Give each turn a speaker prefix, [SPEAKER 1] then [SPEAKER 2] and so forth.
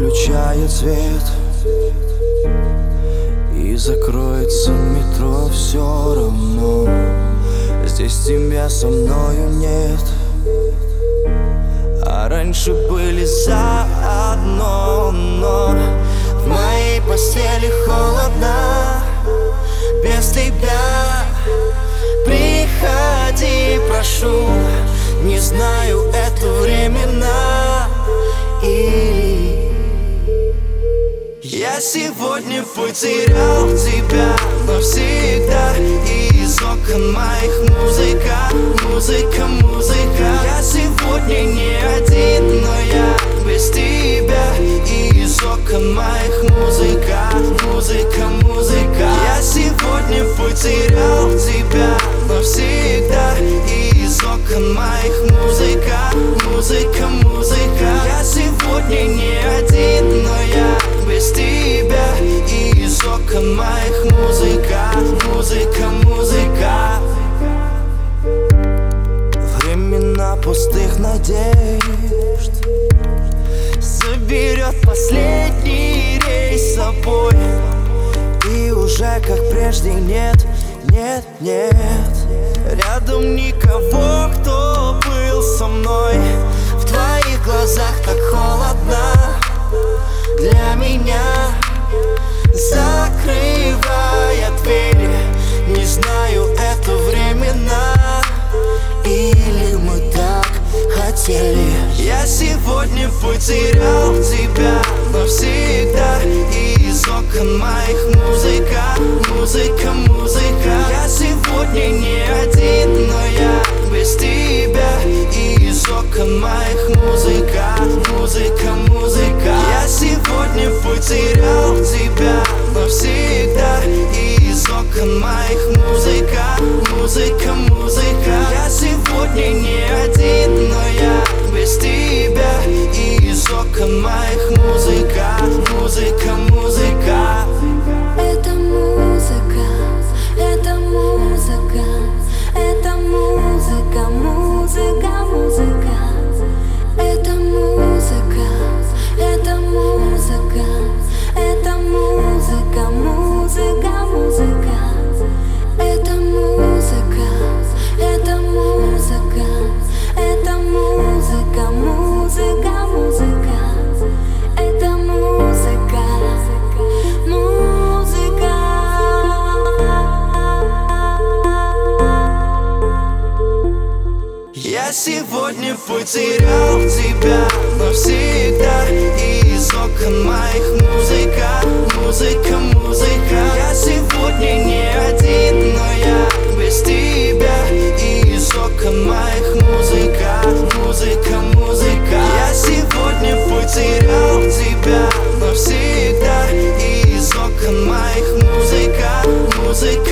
[SPEAKER 1] выключает свет И закроется метро все равно. Здесь тебя со мною нет. А раньше были заодно, но В моей постели холодно. Без тебя Приходи, прошу. Не знаю, я сегодня потерял тебя навсегда. И из окон моих музыка, музыка, музыка. Я сегодня не один, но я без тебя. И из окон моих музыка, музыка, музыка. Я сегодня потерял тебя навсегда пустых надежд. Заберет последний рейс с собой. И уже как прежде нет, нет, нет. Рядом никого, кто был со мной. В твоих глазах так холодно. Для меня потерял тебя навсегда. И из окон моих музыка, музыка, музыка. Я сегодня не один, но я без тебя. И из окон моих музыка, музыка, музыка. Я сегодня потерял Я сегодня потерял тебя навсегда. И из окон моих музыка, музыка, музыка. Я сегодня не один, но я без тебя. И из окон моих музыка,
[SPEAKER 2] музыка, музыка.
[SPEAKER 1] Я сегодня потерял тебя навсегда. И из окон моих музыка, музыка.